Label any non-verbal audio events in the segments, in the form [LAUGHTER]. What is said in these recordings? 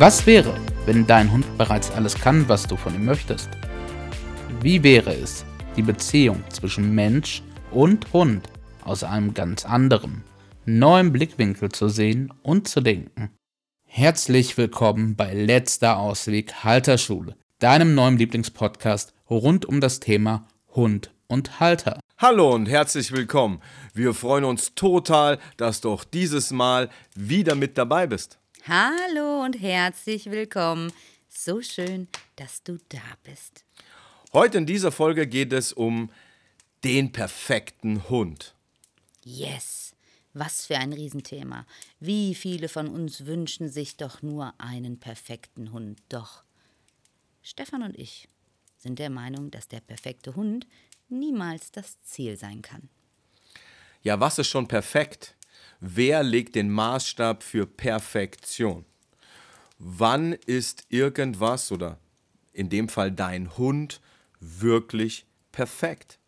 Was wäre, wenn dein Hund bereits alles kann, was du von ihm möchtest? Wie wäre es, die Beziehung zwischen Mensch und Hund aus einem ganz anderen, neuen Blickwinkel zu sehen und zu denken? Herzlich willkommen bei Letzter Ausweg Halterschule, deinem neuen Lieblingspodcast rund um das Thema Hund und Halter. Hallo und herzlich willkommen. Wir freuen uns total, dass du auch dieses Mal wieder mit dabei bist. Hallo und herzlich willkommen. So schön, dass du da bist. Heute in dieser Folge geht es um den perfekten Hund. Yes, was für ein Riesenthema. Wie viele von uns wünschen sich doch nur einen perfekten Hund. Doch Stefan und ich sind der Meinung, dass der perfekte Hund niemals das Ziel sein kann. Ja, was ist schon perfekt? Wer legt den Maßstab für Perfektion? Wann ist irgendwas oder in dem Fall dein Hund wirklich perfekt?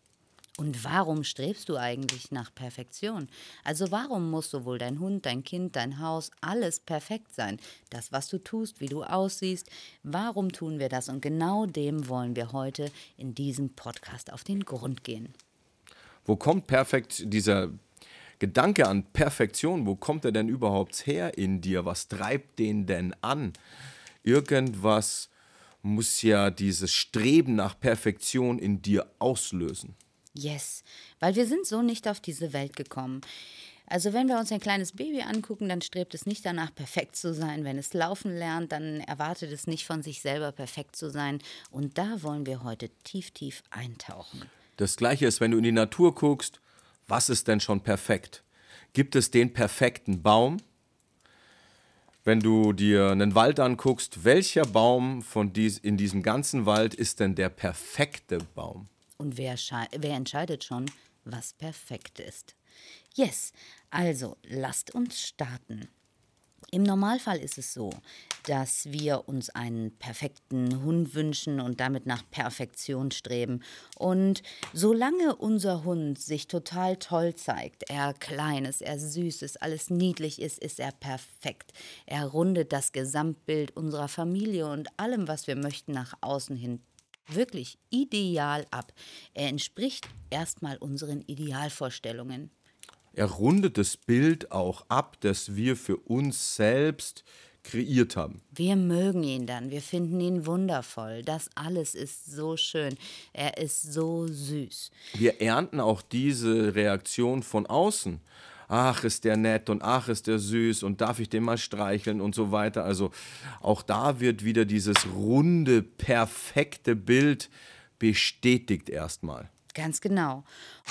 Und warum strebst du eigentlich nach Perfektion? Also warum muss sowohl dein Hund, dein Kind, dein Haus, alles perfekt sein? Das, was du tust, wie du aussiehst, warum tun wir das? Und genau dem wollen wir heute in diesem Podcast auf den Grund gehen. Wo kommt perfekt dieser Gedanke an Perfektion, wo kommt er denn überhaupt her in dir? Was treibt den denn an? Irgendwas muss ja dieses Streben nach Perfektion in dir auslösen. Yes, weil wir sind so nicht auf diese Welt gekommen. Also wenn wir uns ein kleines Baby angucken, dann strebt es nicht danach, perfekt zu sein. Wenn es laufen lernt, dann erwartet es nicht von sich selber, perfekt zu sein. Und da wollen wir heute tief, tief eintauchen. Das gleiche ist, wenn du in die Natur guckst, was ist denn schon perfekt? Gibt es den perfekten Baum? Wenn du dir einen Wald anguckst, welcher Baum von dies, in diesem ganzen Wald ist denn der perfekte Baum? Und wer, wer entscheidet schon, was perfekt ist? Yes, also lasst uns starten. Im Normalfall ist es so, dass wir uns einen perfekten Hund wünschen und damit nach Perfektion streben. Und solange unser Hund sich total toll zeigt, er klein ist, er süß ist, alles niedlich ist, ist er perfekt. Er rundet das Gesamtbild unserer Familie und allem, was wir möchten, nach außen hin wirklich ideal ab. Er entspricht erstmal unseren Idealvorstellungen. Er rundet das Bild auch ab, das wir für uns selbst kreiert haben. Wir mögen ihn dann, wir finden ihn wundervoll. Das alles ist so schön. Er ist so süß. Wir ernten auch diese Reaktion von außen. Ach, ist der nett und ach, ist der süß und darf ich den mal streicheln und so weiter. Also auch da wird wieder dieses runde, perfekte Bild bestätigt erstmal. Ganz genau.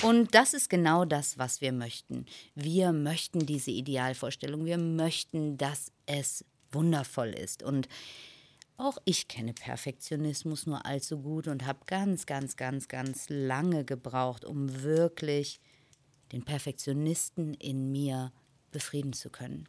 Und das ist genau das, was wir möchten. Wir möchten diese Idealvorstellung. Wir möchten, dass es wundervoll ist. Und auch ich kenne Perfektionismus nur allzu gut und habe ganz, ganz, ganz, ganz lange gebraucht, um wirklich den Perfektionisten in mir befrieden zu können.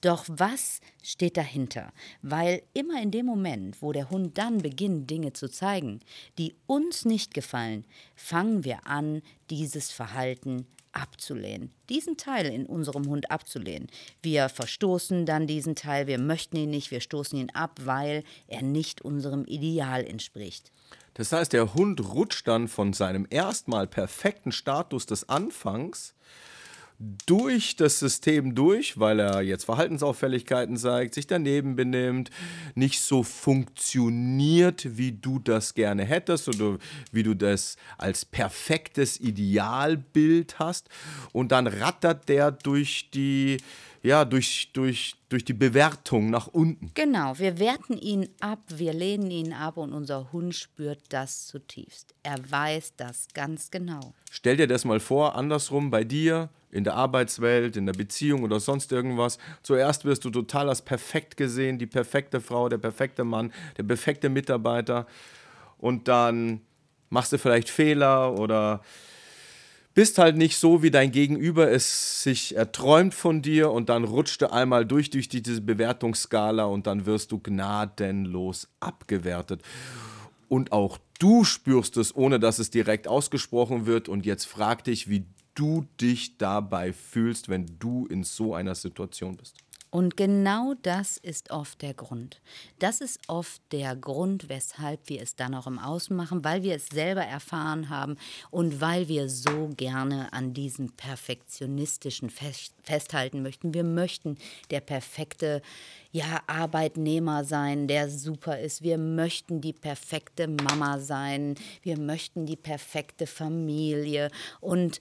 Doch was steht dahinter? Weil immer in dem Moment, wo der Hund dann beginnt, Dinge zu zeigen, die uns nicht gefallen, fangen wir an, dieses Verhalten abzulehnen, diesen Teil in unserem Hund abzulehnen. Wir verstoßen dann diesen Teil, wir möchten ihn nicht, wir stoßen ihn ab, weil er nicht unserem Ideal entspricht. Das heißt, der Hund rutscht dann von seinem erstmal perfekten Status des Anfangs durch das System durch, weil er jetzt Verhaltensauffälligkeiten zeigt, sich daneben benimmt, nicht so funktioniert, wie du das gerne hättest oder wie du das als perfektes Idealbild hast. Und dann rattert der durch die ja, durch, durch, durch die Bewertung nach unten. Genau, wir werten ihn ab, wir lehnen ihn ab und unser Hund spürt das zutiefst. Er weiß das ganz genau. Stell dir das mal vor, andersrum bei dir, in der Arbeitswelt, in der Beziehung oder sonst irgendwas. Zuerst wirst du total als perfekt gesehen, die perfekte Frau, der perfekte Mann, der perfekte Mitarbeiter. Und dann machst du vielleicht Fehler oder bist halt nicht so, wie dein Gegenüber es sich erträumt von dir und dann rutscht du einmal durch, durch diese Bewertungsskala und dann wirst du gnadenlos abgewertet. Und auch du spürst es, ohne dass es direkt ausgesprochen wird. Und jetzt frag dich, wie du dich dabei fühlst, wenn du in so einer Situation bist. Und genau das ist oft der Grund. Das ist oft der Grund, weshalb wir es dann auch im Außen machen, weil wir es selber erfahren haben und weil wir so gerne an diesem perfektionistischen festhalten möchten. Wir möchten der perfekte ja, Arbeitnehmer sein, der super ist. Wir möchten die perfekte Mama sein. Wir möchten die perfekte Familie und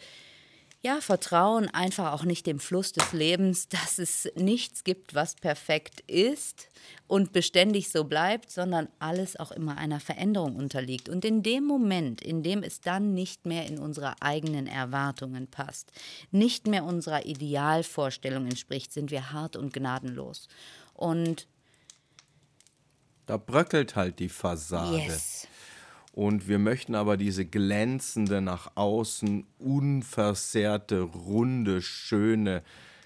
ja, vertrauen einfach auch nicht dem Fluss des Lebens, [LAUGHS] dass es nichts gibt, was perfekt ist und beständig so bleibt, sondern alles auch immer einer Veränderung unterliegt. Und in dem Moment, in dem es dann nicht mehr in unsere eigenen Erwartungen passt, nicht mehr unserer Idealvorstellung entspricht, sind wir hart und gnadenlos. Und da bröckelt halt die Fassade. Yes. Und wir möchten aber diese glänzende, nach außen unversehrte, runde, schöne,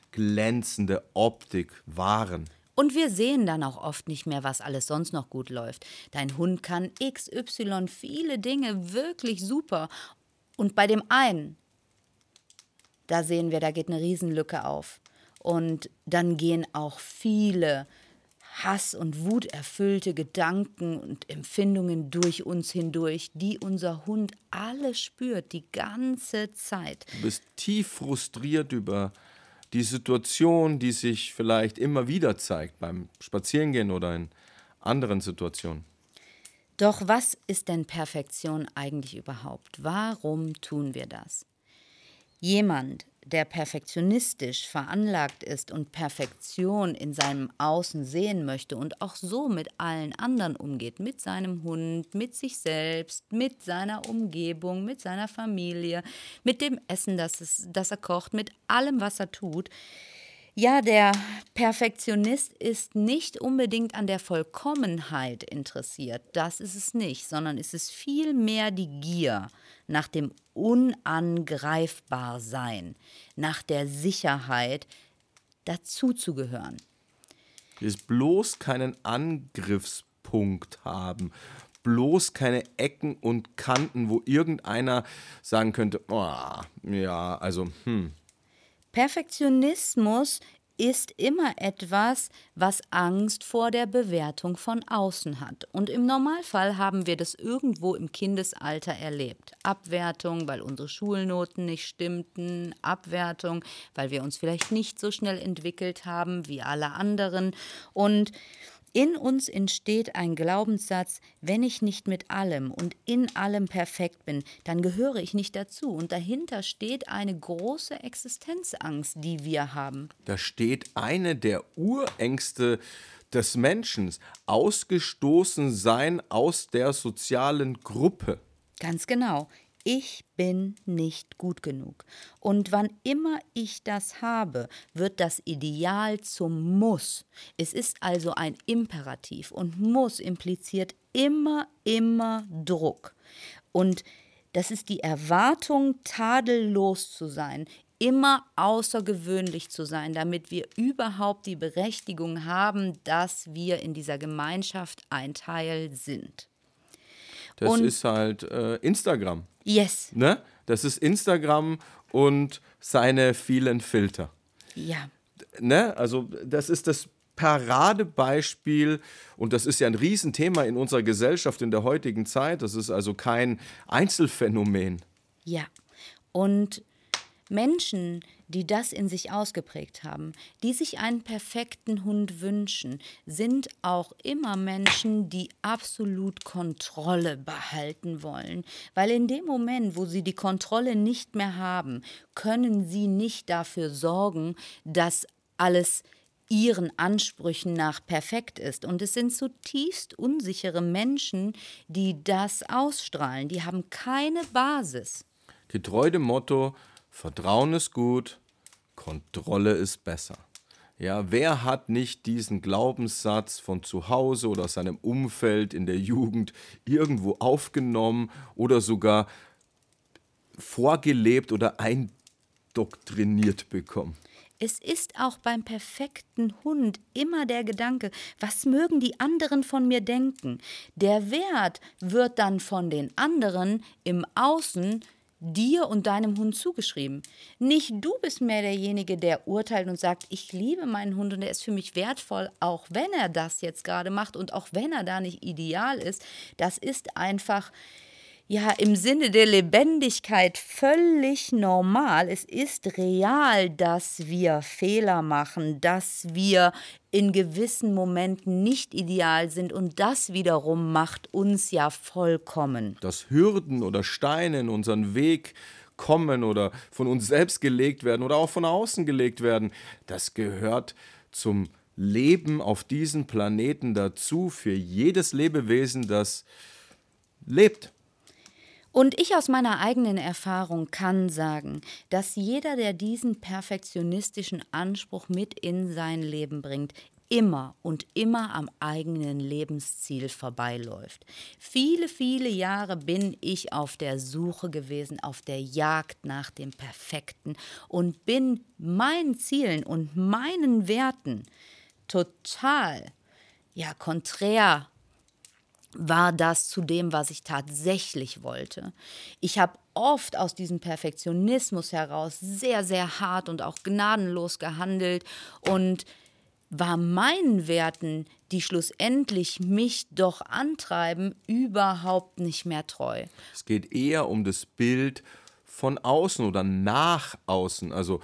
glänzende Optik wahren. Und wir sehen dann auch oft nicht mehr, was alles sonst noch gut läuft. Dein Hund kann XY viele Dinge wirklich super. Und bei dem einen, da sehen wir, da geht eine Riesenlücke auf. Und dann gehen auch viele Hass und Wut erfüllte Gedanken und Empfindungen durch uns hindurch, die unser Hund alle spürt, die ganze Zeit. Du bist tief frustriert über die Situation, die sich vielleicht immer wieder zeigt beim Spazierengehen oder in anderen Situationen. Doch was ist denn Perfektion eigentlich überhaupt? Warum tun wir das? Jemand, der perfektionistisch veranlagt ist und Perfektion in seinem Außen sehen möchte und auch so mit allen anderen umgeht, mit seinem Hund, mit sich selbst, mit seiner Umgebung, mit seiner Familie, mit dem Essen, das, es, das er kocht, mit allem, was er tut, ja, der Perfektionist ist nicht unbedingt an der Vollkommenheit interessiert. Das ist es nicht, sondern es ist vielmehr die Gier nach dem Unangreifbarsein, nach der Sicherheit, dazuzugehören. Ist bloß keinen Angriffspunkt haben, bloß keine Ecken und Kanten, wo irgendeiner sagen könnte, oh, ja, also, hm. Perfektionismus ist immer etwas, was Angst vor der Bewertung von außen hat. Und im Normalfall haben wir das irgendwo im Kindesalter erlebt. Abwertung, weil unsere Schulnoten nicht stimmten, Abwertung, weil wir uns vielleicht nicht so schnell entwickelt haben wie alle anderen. Und in uns entsteht ein Glaubenssatz, wenn ich nicht mit allem und in allem perfekt bin, dann gehöre ich nicht dazu. Und dahinter steht eine große Existenzangst, die wir haben. Da steht eine der Urängste des Menschen, ausgestoßen sein aus der sozialen Gruppe. Ganz genau ich bin nicht gut genug. Und wann immer ich das habe, wird das Ideal zum Muss. Es ist also ein Imperativ und Muss impliziert immer, immer Druck. Und das ist die Erwartung, tadellos zu sein, immer außergewöhnlich zu sein, damit wir überhaupt die Berechtigung haben, dass wir in dieser Gemeinschaft ein Teil sind. Das und ist halt äh, Instagram. Yes. Ne? Das ist Instagram und seine vielen Filter. Ja. Ne? Also das ist das Paradebeispiel, und das ist ja ein Riesenthema in unserer Gesellschaft in der heutigen Zeit, das ist also kein Einzelfenomen. Ja, und Menschen, die das in sich ausgeprägt haben, die sich einen perfekten Hund wünschen, sind auch immer Menschen, die absolut Kontrolle behalten wollen. Weil in dem Moment, wo sie die Kontrolle nicht mehr haben, können sie nicht dafür sorgen, dass alles ihren Ansprüchen nach perfekt ist. Und es sind zutiefst unsichere Menschen, die das ausstrahlen. Die haben keine Basis. Getreu dem Motto, Vertrauen ist gut, Kontrolle ist besser. Ja, wer hat nicht diesen Glaubenssatz von zu Hause oder seinem Umfeld in der Jugend irgendwo aufgenommen oder sogar vorgelebt oder eindoktriniert bekommen? Es ist auch beim perfekten Hund immer der Gedanke, was mögen die anderen von mir denken? Der Wert wird dann von den anderen im Außen dir und deinem Hund zugeschrieben. Nicht du bist mehr derjenige, der urteilt und sagt, ich liebe meinen Hund und er ist für mich wertvoll, auch wenn er das jetzt gerade macht und auch wenn er da nicht ideal ist. Das ist einfach ja im Sinne der Lebendigkeit völlig normal. Es ist real, dass wir Fehler machen, dass wir in gewissen Momenten nicht ideal sind und das wiederum macht uns ja vollkommen. Dass Hürden oder Steine in unseren Weg kommen oder von uns selbst gelegt werden oder auch von außen gelegt werden, das gehört zum Leben auf diesem Planeten dazu für jedes Lebewesen, das lebt. Und ich aus meiner eigenen Erfahrung kann sagen, dass jeder, der diesen perfektionistischen Anspruch mit in sein Leben bringt, immer und immer am eigenen Lebensziel vorbeiläuft. Viele, viele Jahre bin ich auf der Suche gewesen, auf der Jagd nach dem Perfekten und bin meinen Zielen und meinen Werten total, ja, konträr war das zu dem, was ich tatsächlich wollte. Ich habe oft aus diesem Perfektionismus heraus sehr, sehr hart und auch gnadenlos gehandelt und war meinen Werten, die schlussendlich mich doch antreiben, überhaupt nicht mehr treu. Es geht eher um das Bild von außen oder nach außen. Also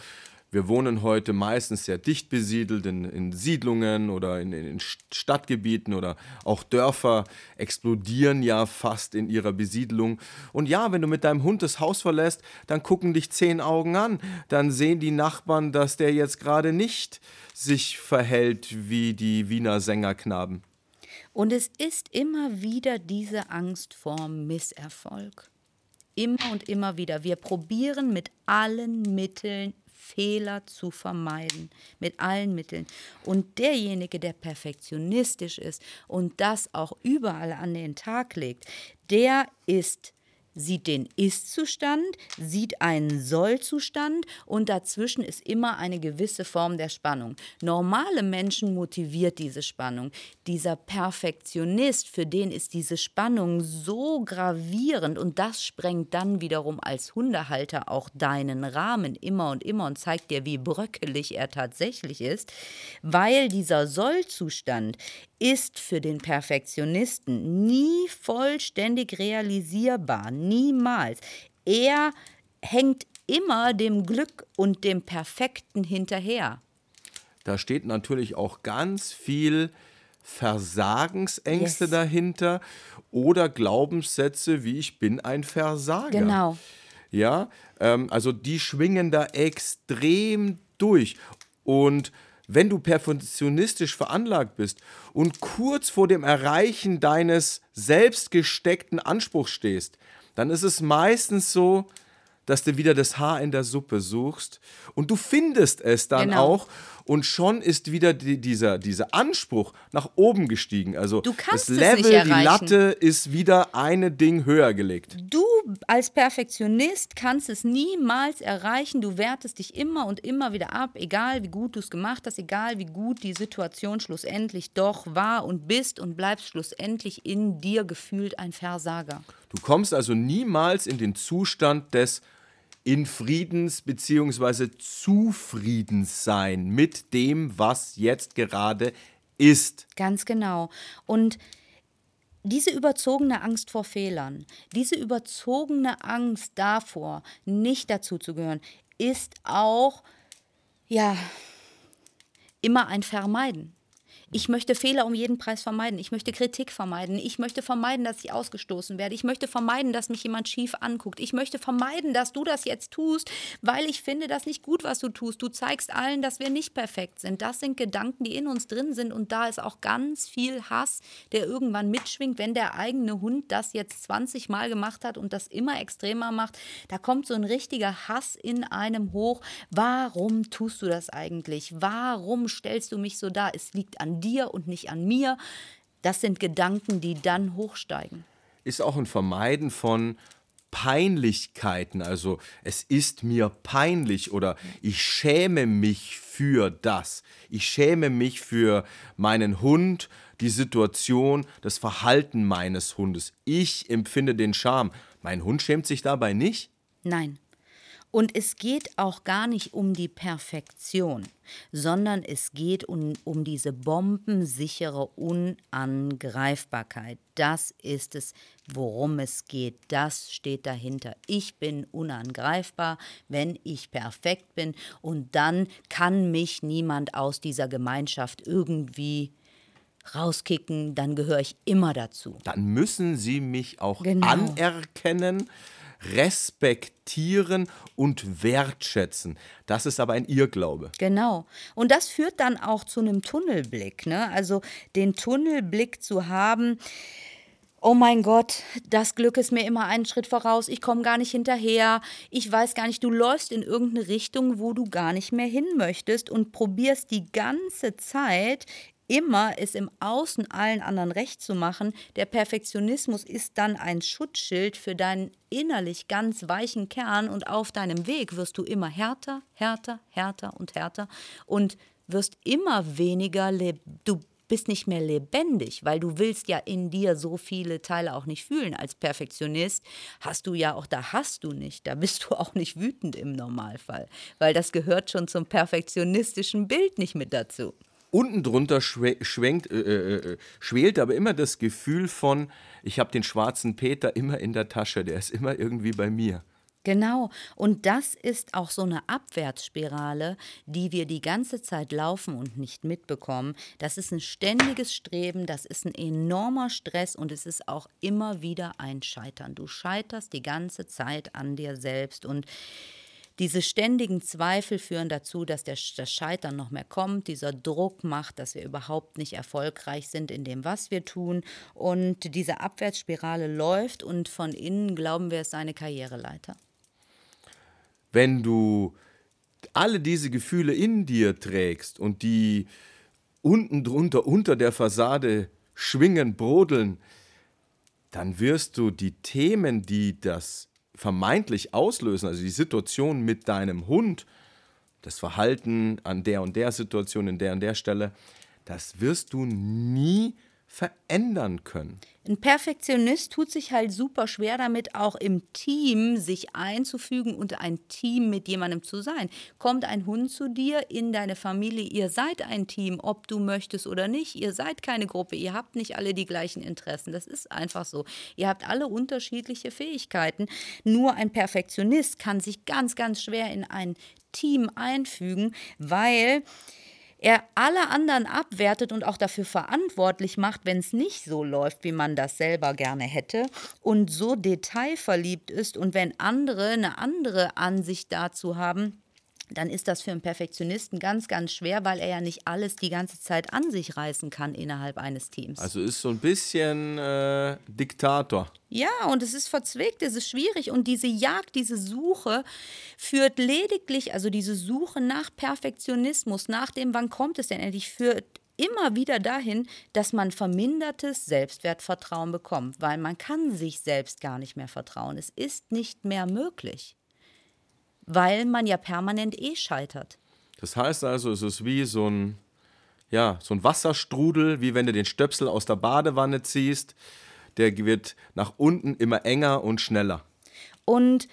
wir wohnen heute meistens sehr dicht besiedelt in, in Siedlungen oder in, in, Stadtgebieten oder auch Dörfer explodieren ja fast in ihrer Besiedlung. Und ja, wenn du mit deinem Hund das Haus verlässt, dann gucken dich zehn Augen an. Dann sehen die Nachbarn, dass der jetzt gerade nicht sich verhält wie die Wiener Sängerknaben. Und es ist immer wieder diese Angst vor Misserfolg. Immer und immer wieder. Wir probieren mit allen Mitteln Fehler zu vermeiden, mit allen Mitteln. Und derjenige, der perfektionistisch ist und das auch überall an den Tag legt, der ist sieht den Ist-Zustand, sieht einen Soll-Zustand und dazwischen ist immer eine gewisse Form der Spannung. Normale Menschen motiviert diese Spannung. Dieser Perfektionist, für den ist diese Spannung so gravierend und das sprengt dann wiederum als Hundehalter auch deinen Rahmen immer und immer und zeigt dir, wie bröckelig er tatsächlich ist, weil dieser Soll-Zustand ist für den Perfektionisten nie vollständig realisierbar, niemals. Er hängt immer dem Glück und dem Perfekten hinterher. Da steht natürlich auch ganz viel Versagensängste yes. dahinter oder Glaubenssätze wie ich bin ein Versager. Genau. Ja, ähm, also die schwingen da extrem durch. Und wenn du perfektionistisch veranlagt bist und kurz vor dem Erreichen deines selbstgesteckten Anspruchs stehst, dann ist es meistens so, dass du wieder das Haar in der Suppe suchst und du findest es dann genau. auch und schon ist wieder die, dieser, dieser Anspruch nach oben gestiegen. Also das Level, die Latte ist wieder eine Ding höher gelegt. Du als Perfektionist kannst es niemals erreichen. Du wertest dich immer und immer wieder ab, egal wie gut du es gemacht hast, egal wie gut die Situation schlussendlich doch war und bist und bleibst schlussendlich in dir gefühlt ein Versager. Du kommst also niemals in den Zustand des in Friedens- bzw. Zufriedenssein mit dem, was jetzt gerade ist. Ganz genau. Und diese überzogene Angst vor Fehlern, diese überzogene Angst davor, nicht dazu zu gehören, ist auch, ja, immer ein Vermeiden. Ich möchte Fehler um jeden Preis vermeiden. Ich möchte Kritik vermeiden. Ich möchte vermeiden, dass ich ausgestoßen werde. Ich möchte vermeiden, dass mich jemand schief anguckt. Ich möchte vermeiden, dass du das jetzt tust, weil ich finde das nicht gut, was du tust. Du zeigst allen, dass wir nicht perfekt sind. Das sind Gedanken, die in uns drin sind. Und da ist auch ganz viel Hass, der irgendwann mitschwingt, wenn der eigene Hund das jetzt 20 Mal gemacht hat und das immer extremer macht. Da kommt so ein richtiger Hass in einem hoch. Warum tust du das eigentlich? Warum stellst du mich so dar? Es liegt an dir und nicht an mir. Das sind Gedanken, die dann hochsteigen. Ist auch ein Vermeiden von Peinlichkeiten, also es ist mir peinlich oder ich schäme mich für das. Ich schäme mich für meinen Hund, die Situation, das Verhalten meines Hundes. Ich empfinde den Scham. Mein Hund schämt sich dabei nicht. Nein. Und es geht auch gar nicht um die Perfektion, sondern es geht um, um diese bombensichere Unangreifbarkeit. Das ist es, worum es geht. Das steht dahinter. Ich bin unangreifbar, wenn ich perfekt bin. Und dann kann mich niemand aus dieser Gemeinschaft irgendwie rauskicken. Dann gehöre ich immer dazu. Dann müssen sie mich auch Genau. anerkennen, respektieren und wertschätzen. Das ist aber ein Irrglaube. Genau. Und das führt dann auch zu einem Tunnelblick. Ne? Also den Tunnelblick zu haben, oh mein Gott, das Glück ist mir immer einen Schritt voraus, ich komme gar nicht hinterher, ich weiß gar nicht, du läufst in irgendeine Richtung, wo du gar nicht mehr hin möchtest und probierst die ganze Zeit immer es im Außen allen anderen recht zu machen. Der Perfektionismus ist dann ein Schutzschild für deinen innerlich ganz weichen Kern und auf deinem Weg wirst du immer härter, härter, härter und härter und wirst immer weniger, du bist nicht mehr lebendig, weil du willst ja in dir so viele Teile auch nicht fühlen. Als Perfektionist hast du ja auch, da hast du nicht, da bist [LAUGHS] du auch nicht wütend im Normalfall, weil das gehört schon zum perfektionistischen Bild nicht mit dazu. Unten drunter schwe schwenkt, äh, äh, äh, schwelt aber immer das Gefühl von, ich habe den schwarzen Peter immer in der Tasche, der ist immer irgendwie bei mir. Genau. Und das ist auch so eine Abwärtsspirale, die wir die ganze Zeit laufen und nicht mitbekommen. Das ist ein ständiges Streben, das ist ein enormer Stress und es ist auch immer wieder ein Scheitern. Du scheiterst die ganze Zeit an dir selbst und diese ständigen Zweifel führen dazu, dass der, das Scheitern noch mehr kommt. Dieser Druck macht, dass wir überhaupt nicht erfolgreich sind in dem, was wir tun. Und diese Abwärtsspirale läuft und von innen glauben wir, es sei eine Karriereleiter. Wenn du alle diese Gefühle in dir trägst und die unten drunter, unter der Fassade schwingen, brodeln, dann wirst du die Themen, die das vermeintlich auslösen, also die Situation mit deinem Hund, das Verhalten an der und der Situation, in der und der Stelle, das wirst du nie verändern können. Ein Perfektionist tut sich halt super schwer damit, auch im Team sich einzufügen und ein Team mit jemandem zu sein. Kommt ein Hund zu dir in deine Familie, ihr seid ein Team, ob du möchtest oder nicht. Ihr seid keine Gruppe, ihr habt nicht alle die gleichen Interessen. Das ist einfach so. Ihr habt alle unterschiedliche Fähigkeiten. Nur ein Perfektionist kann sich ganz, ganz schwer in ein Team einfügen, weil er alle anderen abwertet und auch dafür verantwortlich macht, wenn es nicht so läuft, wie man das selber gerne hätte und so detailverliebt ist und wenn andere eine andere Ansicht dazu haben, dann ist das für einen Perfektionisten ganz, ganz schwer, weil er ja nicht alles die ganze Zeit an sich reißen kann innerhalb eines Teams. Also ist so ein bisschen äh, Diktator. Ja, und es ist verzwickt, es ist schwierig und diese Jagd, diese Suche führt lediglich, also diese Suche nach Perfektionismus, nach dem, wann kommt es denn endlich, führt immer wieder dahin, dass man vermindertes Selbstwertvertrauen bekommt, weil man kann sich selbst gar nicht mehr vertrauen. Es ist nicht mehr möglich, weil man ja permanent eh scheitert. Das heißt also, es ist wie so ein, ja, so ein Wasserstrudel, wie wenn du den Stöpsel aus der Badewanne ziehst. Der wird nach unten immer enger und schneller. Und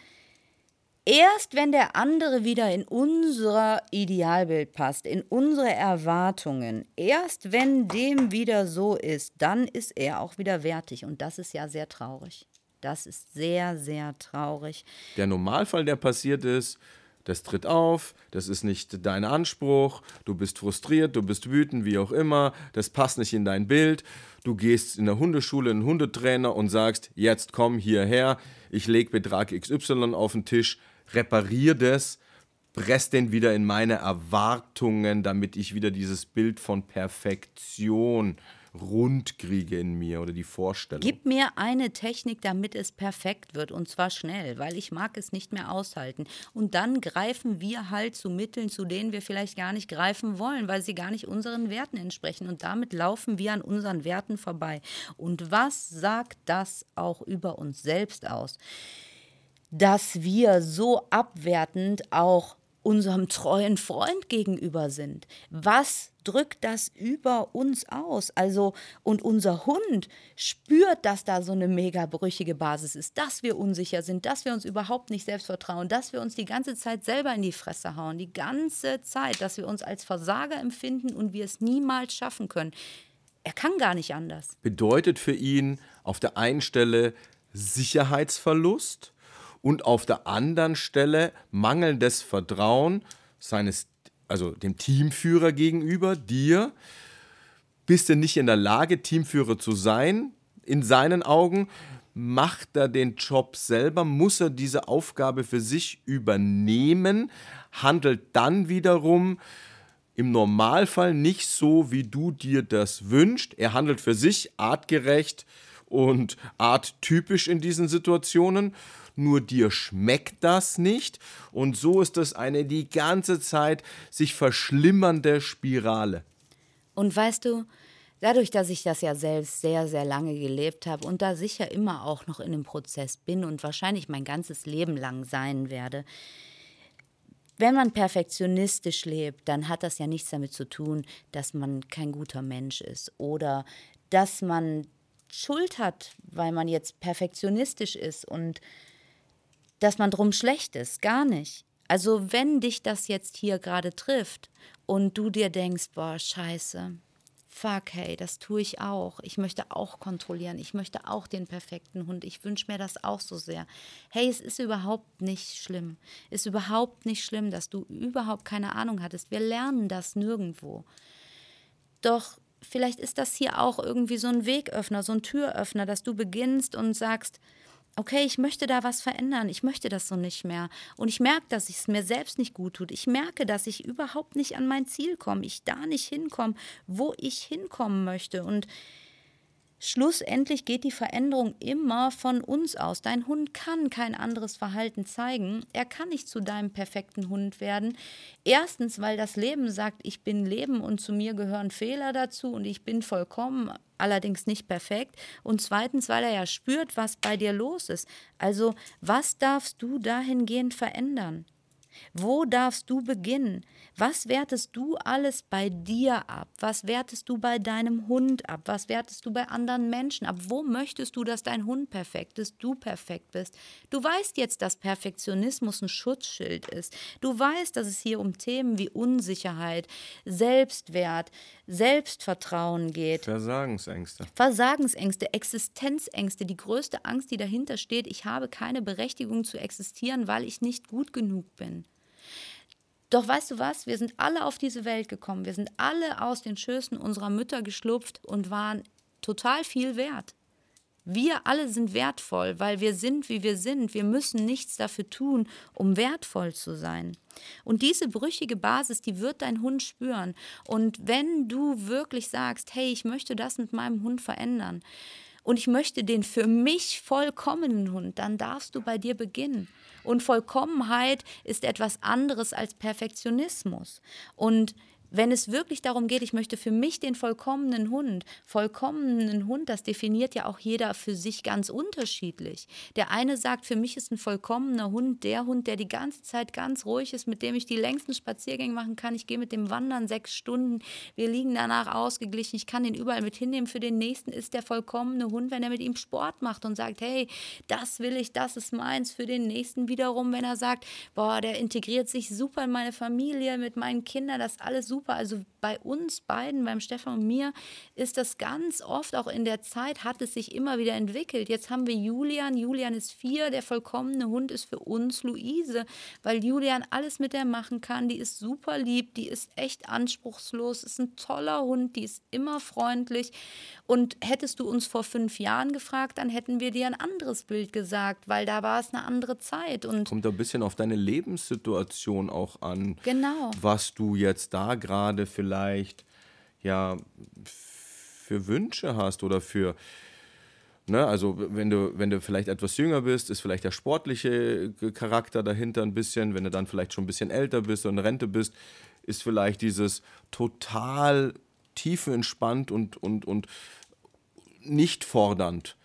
erst wenn der andere wieder in unser Idealbild passt, in unsere Erwartungen, erst wenn dem wieder so ist, dann ist er auch wieder wertig. Und das ist ja sehr traurig. Das ist sehr, sehr traurig. Der Normalfall, der passiert ist, das tritt auf, das ist nicht dein Anspruch, du bist frustriert, du bist wütend, wie auch immer, das passt nicht in dein Bild. Du gehst in der Hundeschule einen Hundetrainer und sagst, jetzt komm hierher, ich lege Betrag XY auf den Tisch, reparier das, press den wieder in meine Erwartungen, damit ich wieder dieses Bild von Perfektion rund kriege in mir oder die Vorstellung. Gib mir eine Technik, damit es perfekt wird und zwar schnell, weil ich mag es nicht mehr aushalten. Und dann greifen wir halt zu Mitteln, zu denen wir vielleicht gar nicht greifen wollen, weil sie gar nicht unseren Werten entsprechen. Und damit laufen wir an unseren Werten vorbei. Und was sagt das auch über uns selbst aus? Dass wir so abwertend auch unserem treuen Freund gegenüber sind. Was drückt das über uns aus? Also, und unser Hund spürt, dass da so eine mega brüchige Basis ist, dass wir unsicher sind, dass wir uns überhaupt nicht selbst vertrauen, dass wir uns die ganze Zeit selber in die Fresse hauen, die ganze Zeit, dass wir uns als Versager empfinden und wir es niemals schaffen können. Er kann gar nicht anders. Bedeutet für ihn auf der einen Stelle Sicherheitsverlust und auf der anderen Stelle mangelndes Vertrauen seines, also dem Teamführer gegenüber, dir. Bist du nicht in der Lage, Teamführer zu sein, in seinen Augen? Macht er den Job selber? Muss er diese Aufgabe für sich übernehmen? Handelt dann wiederum im Normalfall nicht so, wie du dir das wünschst. Er handelt für sich artgerecht und arttypisch in diesen Situationen nur dir schmeckt das nicht. Und so ist es eine die ganze Zeit sich verschlimmernde Spirale. Und weißt du, dadurch, dass ich das ja selbst sehr, sehr lange gelebt habe und da sicher immer auch noch in einem Prozess bin und wahrscheinlich mein ganzes Leben lang sein werde, wenn man perfektionistisch lebt, dann hat das ja nichts damit zu tun, dass man kein guter Mensch ist oder dass man Schuld hat, weil man jetzt perfektionistisch ist und dass man drum schlecht ist, gar nicht. Also wenn dich das jetzt hier gerade trifft und du dir denkst, boah, scheiße, fuck, hey, das tue ich auch. Ich möchte auch kontrollieren. Ich möchte auch den perfekten Hund. Ich wünsche mir das auch so sehr. Hey, es ist überhaupt nicht schlimm. Es Ist überhaupt nicht schlimm, dass du überhaupt keine Ahnung hattest. Wir lernen das nirgendwo. Doch vielleicht ist das hier auch irgendwie so ein Wegöffner, so ein Türöffner, dass du beginnst und sagst, okay, ich möchte da was verändern, ich möchte das so nicht mehr. Und ich merke, dass es mir selbst nicht gut tut. Ich merke, dass ich überhaupt nicht an mein Ziel komme, ich da nicht hinkomme, wo ich hinkommen möchte. Und Schlussendlich geht die Veränderung immer von uns aus. Dein Hund kann kein anderes Verhalten zeigen. Er kann nicht zu deinem perfekten Hund werden. Erstens, weil das Leben sagt, ich bin Leben und zu mir gehören Fehler dazu und ich bin vollkommen, allerdings nicht perfekt. Und zweitens, weil er ja spürt, was bei dir los ist. Also, was darfst du dahingehend verändern? Wo darfst du beginnen? Was wertest du alles bei dir ab? Was wertest du bei deinem Hund ab? Was wertest du bei anderen Menschen ab? Wo möchtest du, dass dein Hund perfekt ist, du perfekt bist? Du weißt jetzt, dass Perfektionismus ein Schutzschild ist. Du weißt, dass es hier um Themen wie Unsicherheit, Selbstwert, Selbstvertrauen geht. Versagensängste. Versagensängste, Existenzängste, die größte Angst, die dahinter steht, ich habe keine Berechtigung zu existieren, weil ich nicht gut genug bin. Doch weißt du was? Wir sind alle auf diese Welt gekommen. Wir sind alle aus den Schößen unserer Mütter geschlupft und waren total viel wert. Wir alle sind wertvoll, weil wir sind, wie wir sind. Wir müssen nichts dafür tun, um wertvoll zu sein. Und diese brüchige Basis, die wird dein Hund spüren. Und wenn du wirklich sagst, hey, ich möchte das mit meinem Hund verändern und ich möchte den für mich vollkommenen Hund, dann darfst du bei dir beginnen. Und Vollkommenheit ist etwas anderes als Perfektionismus. Und wenn es wirklich darum geht, ich möchte für mich den vollkommenen Hund, vollkommenen Hund, das definiert ja auch jeder für sich ganz unterschiedlich. Der eine sagt, für mich ist ein vollkommener Hund der Hund, der die ganze Zeit ganz ruhig ist, mit dem ich die längsten Spaziergänge machen kann. Ich gehe mit dem Wandern sechs Stunden, wir liegen danach ausgeglichen, ich kann den überall mit hinnehmen. Für den nächsten ist der vollkommene Hund, wenn er mit ihm Sport macht und sagt, hey, das will ich, das ist meins. Für den nächsten wiederum, wenn er sagt, boah, der integriert sich super in meine Familie, mit meinen Kindern, das ist alles super super. Also bei uns beiden, beim Stefan und mir, ist das ganz oft auch in der Zeit, hat es sich immer wieder entwickelt. Jetzt haben wir Julian. Julian ist vier. Der vollkommene Hund ist für uns Luise, weil Julian alles mit der machen kann. Die ist super lieb, die ist echt anspruchslos, ist ein toller Hund, die ist immer freundlich. Und hättest du uns vor fünf Jahren gefragt, dann hätten wir dir ein anderes Bild gesagt, weil da war es eine andere Zeit. Und Kommt ein bisschen auf deine Lebenssituation auch an. Genau. Was du jetzt da gerade vielleicht ja für Wünsche hast oder für Ne, also wenn du, wenn du vielleicht etwas jünger bist, ist vielleicht der sportliche Charakter dahinter ein bisschen. Wenn du dann vielleicht schon ein bisschen älter bist und in Rente bist, ist vielleicht dieses total tiefenentspannt und, und, und nicht fordernd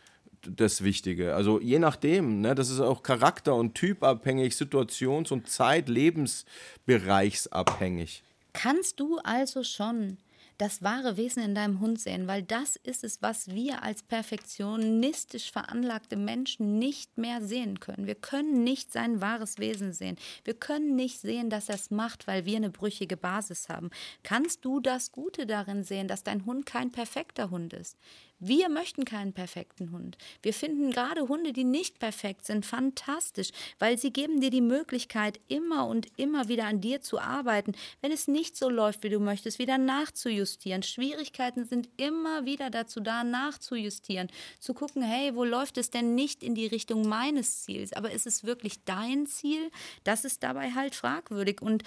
das Wichtige. Also je nachdem, ne, das ist auch charakter- und typabhängig, situations- und Zeit-, Lebensbereichsabhängig. Kannst du also schon das wahre Wesen in deinem Hund sehen, weil das ist es, was wir als perfektionistisch veranlagte Menschen nicht mehr sehen können. Wir können nicht sein wahres Wesen sehen. Wir können nicht sehen, dass er es macht, weil wir eine brüchige Basis haben. Kannst du das Gute darin sehen, dass dein Hund kein perfekter Hund ist? Wir möchten keinen perfekten Hund. Wir finden gerade Hunde, die nicht perfekt sind, fantastisch, weil sie geben dir die Möglichkeit, immer und immer wieder an dir zu arbeiten, wenn es nicht so läuft, wie du möchtest, wieder nachzujustieren. Schwierigkeiten sind immer wieder dazu da, nachzujustieren, zu gucken, hey, wo läuft es denn nicht in die Richtung meines Ziels? Aber ist es wirklich dein Ziel? Das ist dabei halt fragwürdig und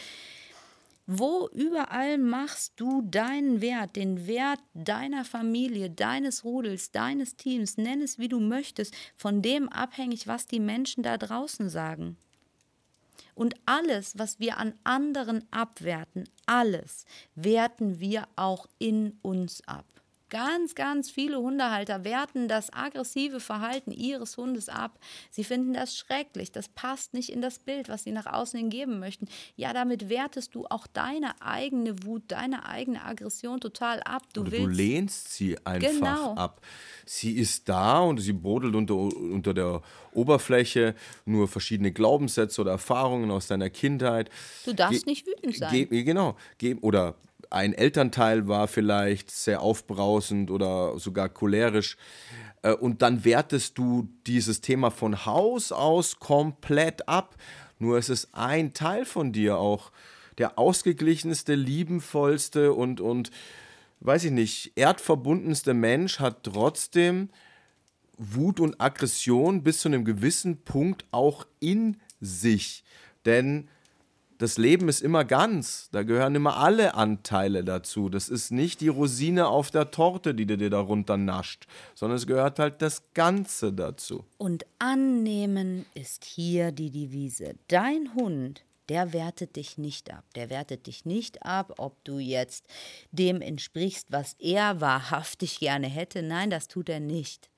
wo überall machst du deinen Wert, den Wert deiner Familie, deines Rudels, deines Teams, nenn es wie du möchtest, von dem abhängig, was die Menschen da draußen sagen. Und alles, was wir an anderen abwerten, alles werten wir auch in uns ab. Ganz, ganz viele Hundehalter werten das aggressive Verhalten ihres Hundes ab. Sie finden das schrecklich. Das passt nicht in das Bild, was sie nach außen hin geben möchten. Ja, damit wertest du auch deine eigene Wut, deine eigene Aggression total ab. Du, Oder du lehnst sie einfach Genau. ab. Sie ist da und sie brodelt unter, unter der Oberfläche nur verschiedene Glaubenssätze oder Erfahrungen aus deiner Kindheit. Du darfst Ge- nicht wütend sein. Ge genau. Ge oder ein Elternteil war vielleicht sehr aufbrausend oder sogar cholerisch. Äh, Und dann wertest du dieses Thema von Haus aus komplett ab. Nur es ist ein Teil von dir auch, der ausgeglichenste, liebenvollste und, und weiß ich nicht, erdverbundenste Mensch hat trotzdem Wut und Aggression bis zu einem gewissen Punkt auch in sich. Denn das Leben ist immer ganz. Da gehören immer alle Anteile dazu. Das ist nicht die Rosine auf der Torte, die du dir darunter nascht, sondern es gehört halt das Ganze dazu. Und annehmen ist hier die Devise. Dein Hund, der wertet dich nicht ab. Der wertet dich nicht ab, ob du jetzt dem entsprichst, was er wahrhaftig gerne hätte. Nein, das tut er nicht.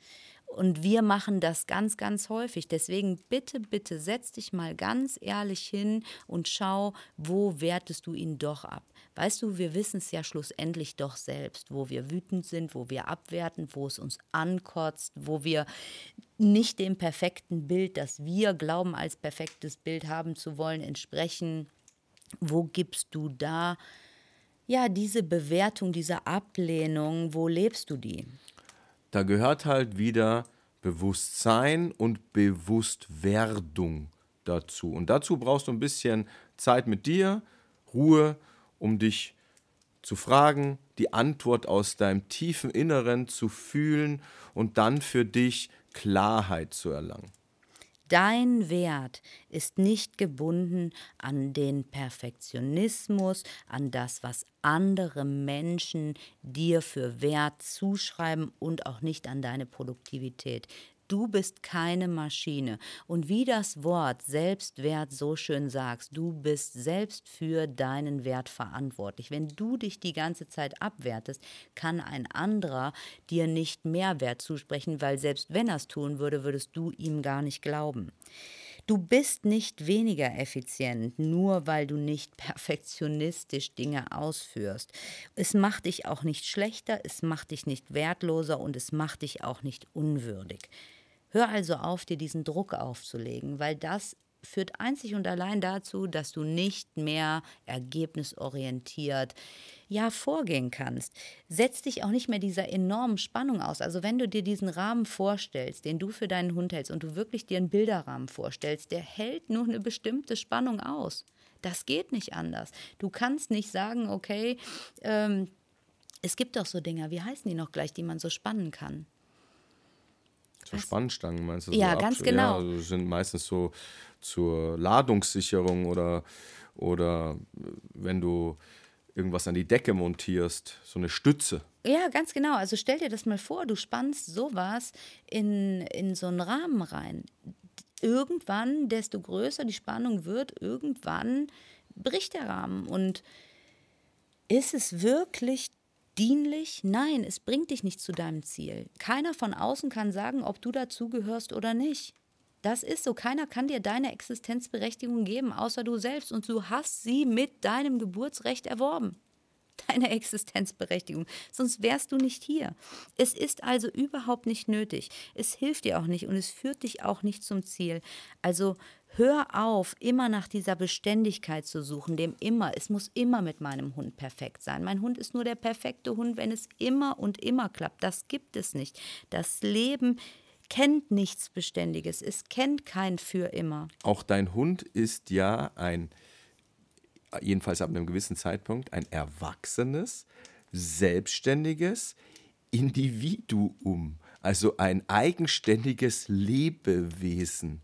Und wir machen das ganz, ganz häufig. Deswegen bitte, bitte setz dich mal ganz ehrlich hin und schau, wo wertest du ihn doch ab. Weißt du, wir wissen es ja schlussendlich doch selbst, wo wir wütend sind, wo wir abwerten, wo es uns ankotzt, wo wir nicht dem perfekten Bild, das wir glauben als perfektes Bild haben zu wollen, entsprechen. Wo gibst du da ja diese Bewertung, diese Ablehnung, wo lebst du die? Da gehört halt wieder Bewusstsein und Bewusstwerdung dazu. Und dazu brauchst du ein bisschen Zeit mit dir, Ruhe, um dich zu fragen, die Antwort aus deinem tiefen Inneren zu fühlen und dann für dich Klarheit zu erlangen. Dein Wert ist nicht gebunden an den Perfektionismus, an das, was andere Menschen dir für Wert zuschreiben und auch nicht an deine Produktivität. Du bist keine Maschine. Und wie das Wort Selbstwert so schön sagst, du bist selbst für deinen Wert verantwortlich. Wenn du dich die ganze Zeit abwertest, kann ein anderer dir nicht mehr Wert zusprechen, weil selbst wenn er es tun würde, würdest du ihm gar nicht glauben. Du bist nicht weniger effizient, nur weil du nicht [LAUGHS] perfektionistisch Dinge ausführst. Es macht dich auch nicht schlechter, es macht dich nicht wertloser und es macht dich auch nicht unwürdig. Hör also auf, dir diesen Druck aufzulegen, weil das führt einzig und allein dazu, dass du nicht mehr ergebnisorientiert ja vorgehen kannst. Setz dich auch nicht mehr dieser enormen Spannung aus. Also wenn du dir diesen Rahmen vorstellst, den du für deinen Hund hältst und du wirklich dir einen Bilderrahmen vorstellst, der hält nur eine bestimmte Spannung aus. Das geht nicht anders. Du kannst nicht sagen, okay, ähm, es gibt doch so Dinger, wie heißen die noch gleich, die man so spannen kann? So Spannstangen meinst du? Ja, so ganz genau. Ja, also sind meistens so zur Ladungssicherung oder, oder wenn du irgendwas an die Decke montierst, so eine Stütze. Ja, ganz genau. Also stell dir das mal vor, du spannst sowas in, in so einen Rahmen rein. Irgendwann, desto größer die Spannung wird, irgendwann bricht der Rahmen. Und ist es wirklich dienlich? Nein, es bringt dich nicht zu deinem Ziel. Keiner von außen kann sagen, ob du dazugehörst oder nicht. Das ist so. Keiner kann dir deine Existenzberechtigung geben, außer du selbst. Und du hast sie mit deinem Geburtsrecht erworben. Deine Existenzberechtigung. Sonst wärst du nicht hier. Es ist also überhaupt nicht nötig. Es hilft dir auch nicht und es führt dich auch nicht zum Ziel. Also hör auf, immer nach dieser Beständigkeit zu suchen, dem immer. Es muss immer mit meinem Hund perfekt sein. Mein Hund ist nur der perfekte Hund, wenn es immer und immer klappt. Das gibt es nicht. Das Leben kennt nichts Beständiges. Es kennt kein für immer. Auch dein Hund ist ja ein, jedenfalls ab einem gewissen Zeitpunkt, ein erwachsenes, selbstständiges Individuum. Also ein eigenständiges Lebewesen.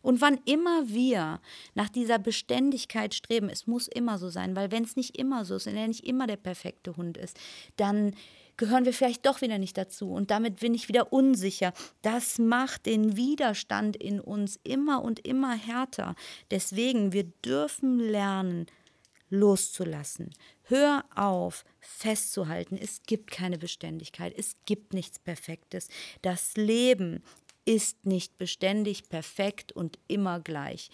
Und wann immer wir nach dieser Beständigkeit streben, es muss immer so sein, weil wenn es nicht immer so ist, wenn er nicht immer der perfekte Hund ist, dann gehören wir vielleicht doch wieder nicht dazu und damit bin ich wieder unsicher. Das macht den Widerstand in uns immer und immer härter. Deswegen, wir dürfen lernen, loszulassen. Hör auf, festzuhalten. Es gibt keine Beständigkeit. Es gibt nichts Perfektes. Das Leben ist nicht beständig, perfekt und immer gleich.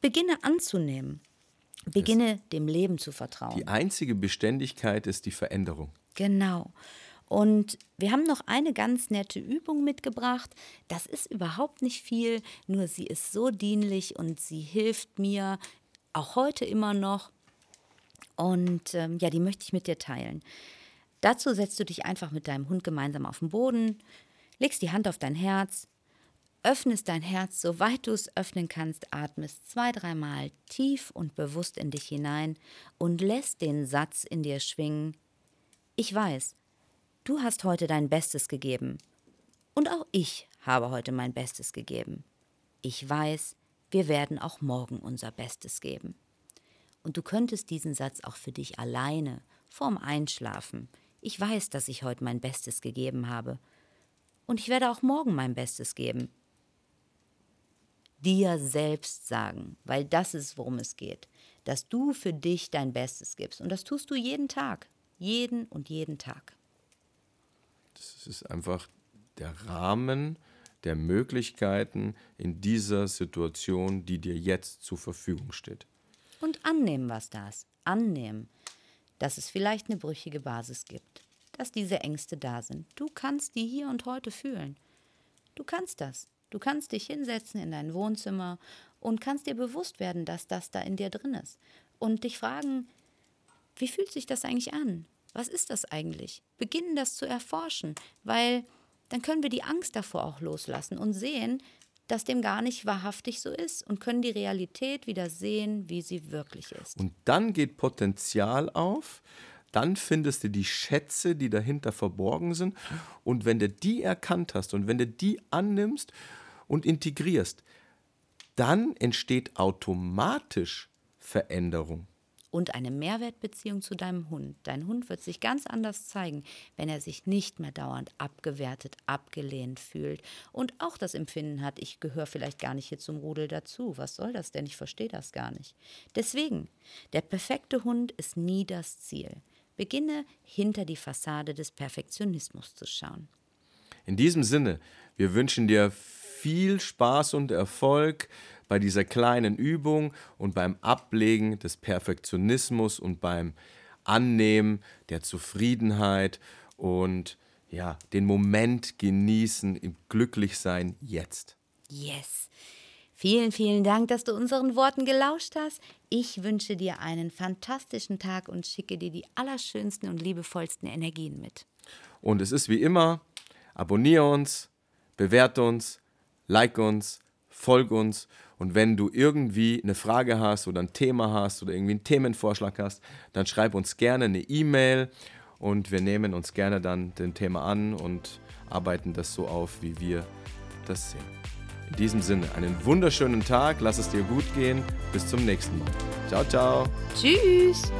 Beginne anzunehmen. Beginne dem Leben zu vertrauen. Die einzige Beständigkeit ist die Veränderung. Genau. Und wir haben noch eine ganz nette Übung mitgebracht. Das ist überhaupt nicht viel, nur sie ist so dienlich und sie hilft mir auch heute immer noch. Und ähm, ja, die möchte ich mit dir teilen. Dazu setzt du dich einfach mit deinem Hund gemeinsam auf den Boden, legst die Hand auf dein Herz, öffnest dein Herz, soweit du es öffnen kannst, atmest zwei, dreimal tief und bewusst in dich hinein und lässt den Satz in dir schwingen. Ich weiß, du hast heute dein Bestes gegeben. Und auch ich habe heute mein Bestes gegeben. Ich weiß, wir werden auch morgen unser Bestes geben. Und du könntest diesen Satz auch für dich alleine, vorm Einschlafen. Ich weiß, dass ich heute mein Bestes gegeben habe. Und ich werde auch morgen mein Bestes geben. Dir selbst sagen, weil das ist, worum es geht. Dass du für dich dein Bestes gibst. Und das tust du jeden Tag. Jeden und jeden Tag. Das ist einfach der Rahmen der Möglichkeiten in dieser Situation, die dir jetzt zur Verfügung steht. Und annehmen, was da ist. Annehmen, dass es vielleicht eine brüchige Basis gibt, dass diese Ängste da sind. Du kannst die hier und heute fühlen. Du kannst das. Du kannst dich hinsetzen in dein Wohnzimmer und kannst dir bewusst werden, dass das da in dir drin ist. Und dich fragen, wie fühlt sich das eigentlich an? Was ist das eigentlich? Beginnen das zu erforschen, weil dann können wir die Angst davor auch loslassen und sehen, dass dem gar nicht wahrhaftig so ist und können die Realität wieder sehen, wie sie wirklich ist. Und dann geht Potenzial auf, dann findest du die Schätze, die dahinter verborgen sind. Und wenn du die erkannt hast und wenn du die annimmst und integrierst, dann entsteht automatisch Veränderung und eine Mehrwertbeziehung zu deinem Hund. Dein Hund wird sich ganz anders zeigen, wenn er sich nicht mehr dauernd abgewertet, abgelehnt fühlt und auch das Empfinden hat, ich gehöre vielleicht gar nicht hier zum Rudel dazu. Was soll das denn? Ich verstehe das gar nicht. Deswegen, der perfekte Hund ist nie das Ziel. Beginne hinter die Fassade des Perfektionismus zu schauen. In diesem Sinne, wir wünschen dir viel Spaß und Erfolg bei dieser kleinen Übung und beim Ablegen des Perfektionismus und beim Annehmen der Zufriedenheit und ja, den Moment genießen, im Glücklichsein jetzt. Yes. Vielen, vielen Dank, dass du unseren Worten gelauscht hast. Ich wünsche dir einen fantastischen Tag und schicke dir die allerschönsten und liebevollsten Energien mit. Und es ist wie immer, abonniere uns, bewerte uns, like uns, folg uns und wenn du irgendwie eine Frage hast oder ein Thema hast oder irgendwie einen Themenvorschlag hast, dann schreib uns gerne eine E-Mail und wir nehmen uns gerne dann den Thema an und arbeiten das so auf, wie wir das sehen. In diesem Sinne, einen wunderschönen Tag, lass es dir gut gehen, bis zum nächsten Mal. Ciao, ciao. Tschüss.